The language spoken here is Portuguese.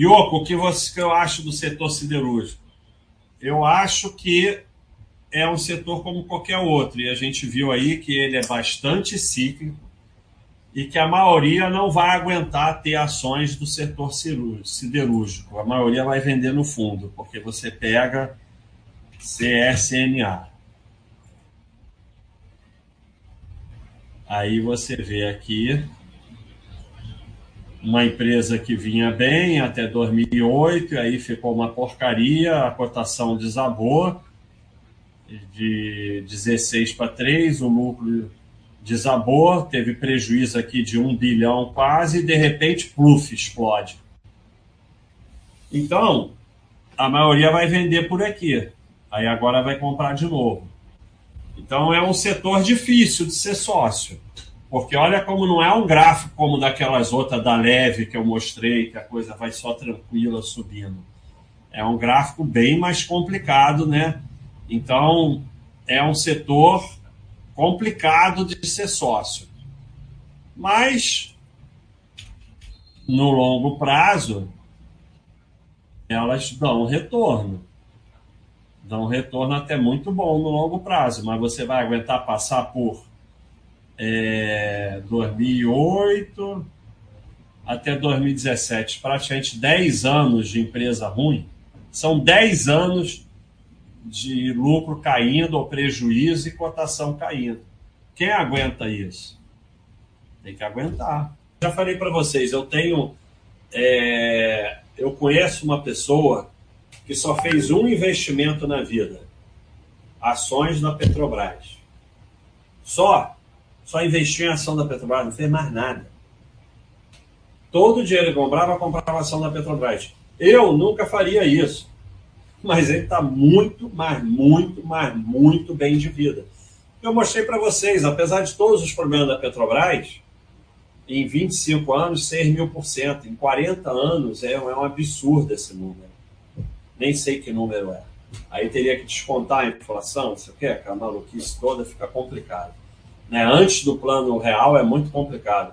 Ioco, o que, você, que eu acho do setor siderúrgico? Eu acho que é um setor como qualquer outro, e a gente viu aí que ele é bastante cíclico e que a maioria não vai aguentar ter ações do setor siderúrgico. A maioria vai vender no fundo, porque você pega CSNA. Aí você vê aqui uma empresa que vinha bem até 2008, aí ficou uma porcaria, a cotação desabou de 16 para 3, o lucro desabou, teve prejuízo aqui de 1 bilhão quase, e de repente, pluf, explode. Então, a maioria vai vender por aqui, aí agora vai comprar de novo. Então, é um setor difícil de ser sócio. Porque olha como não é um gráfico como daquelas outras da leve que eu mostrei, que a coisa vai só tranquila subindo. É um gráfico bem mais complicado, né? Então, é um setor complicado de ser sócio. Mas, no longo prazo, elas dão retorno. Dão retorno até muito bom no longo prazo, mas você vai aguentar passar por é, 2008 até 2017, praticamente 10 anos de empresa ruim. São 10 anos de lucro caindo ou prejuízo e cotação caindo. Quem aguenta isso? Tem que aguentar. Já falei para vocês, eu tenho. É, eu conheço uma pessoa que só fez um investimento na vida: ações da Petrobras. Só só investiu em ação da Petrobras, não fez mais nada. Todo o dinheiro que comprava, comprava ação da Petrobras. Eu nunca faria isso. Mas ele está muito, mas muito, mas muito bem de vida. Eu mostrei para vocês, apesar de todos os problemas da Petrobras, em 25 anos, 6 mil por cento. Em 40 anos, é, é um absurdo esse número. Nem sei que número é. Aí teria que descontar a inflação, você quer? Que a maluquice toda fica complicado né, antes do plano real é muito complicado.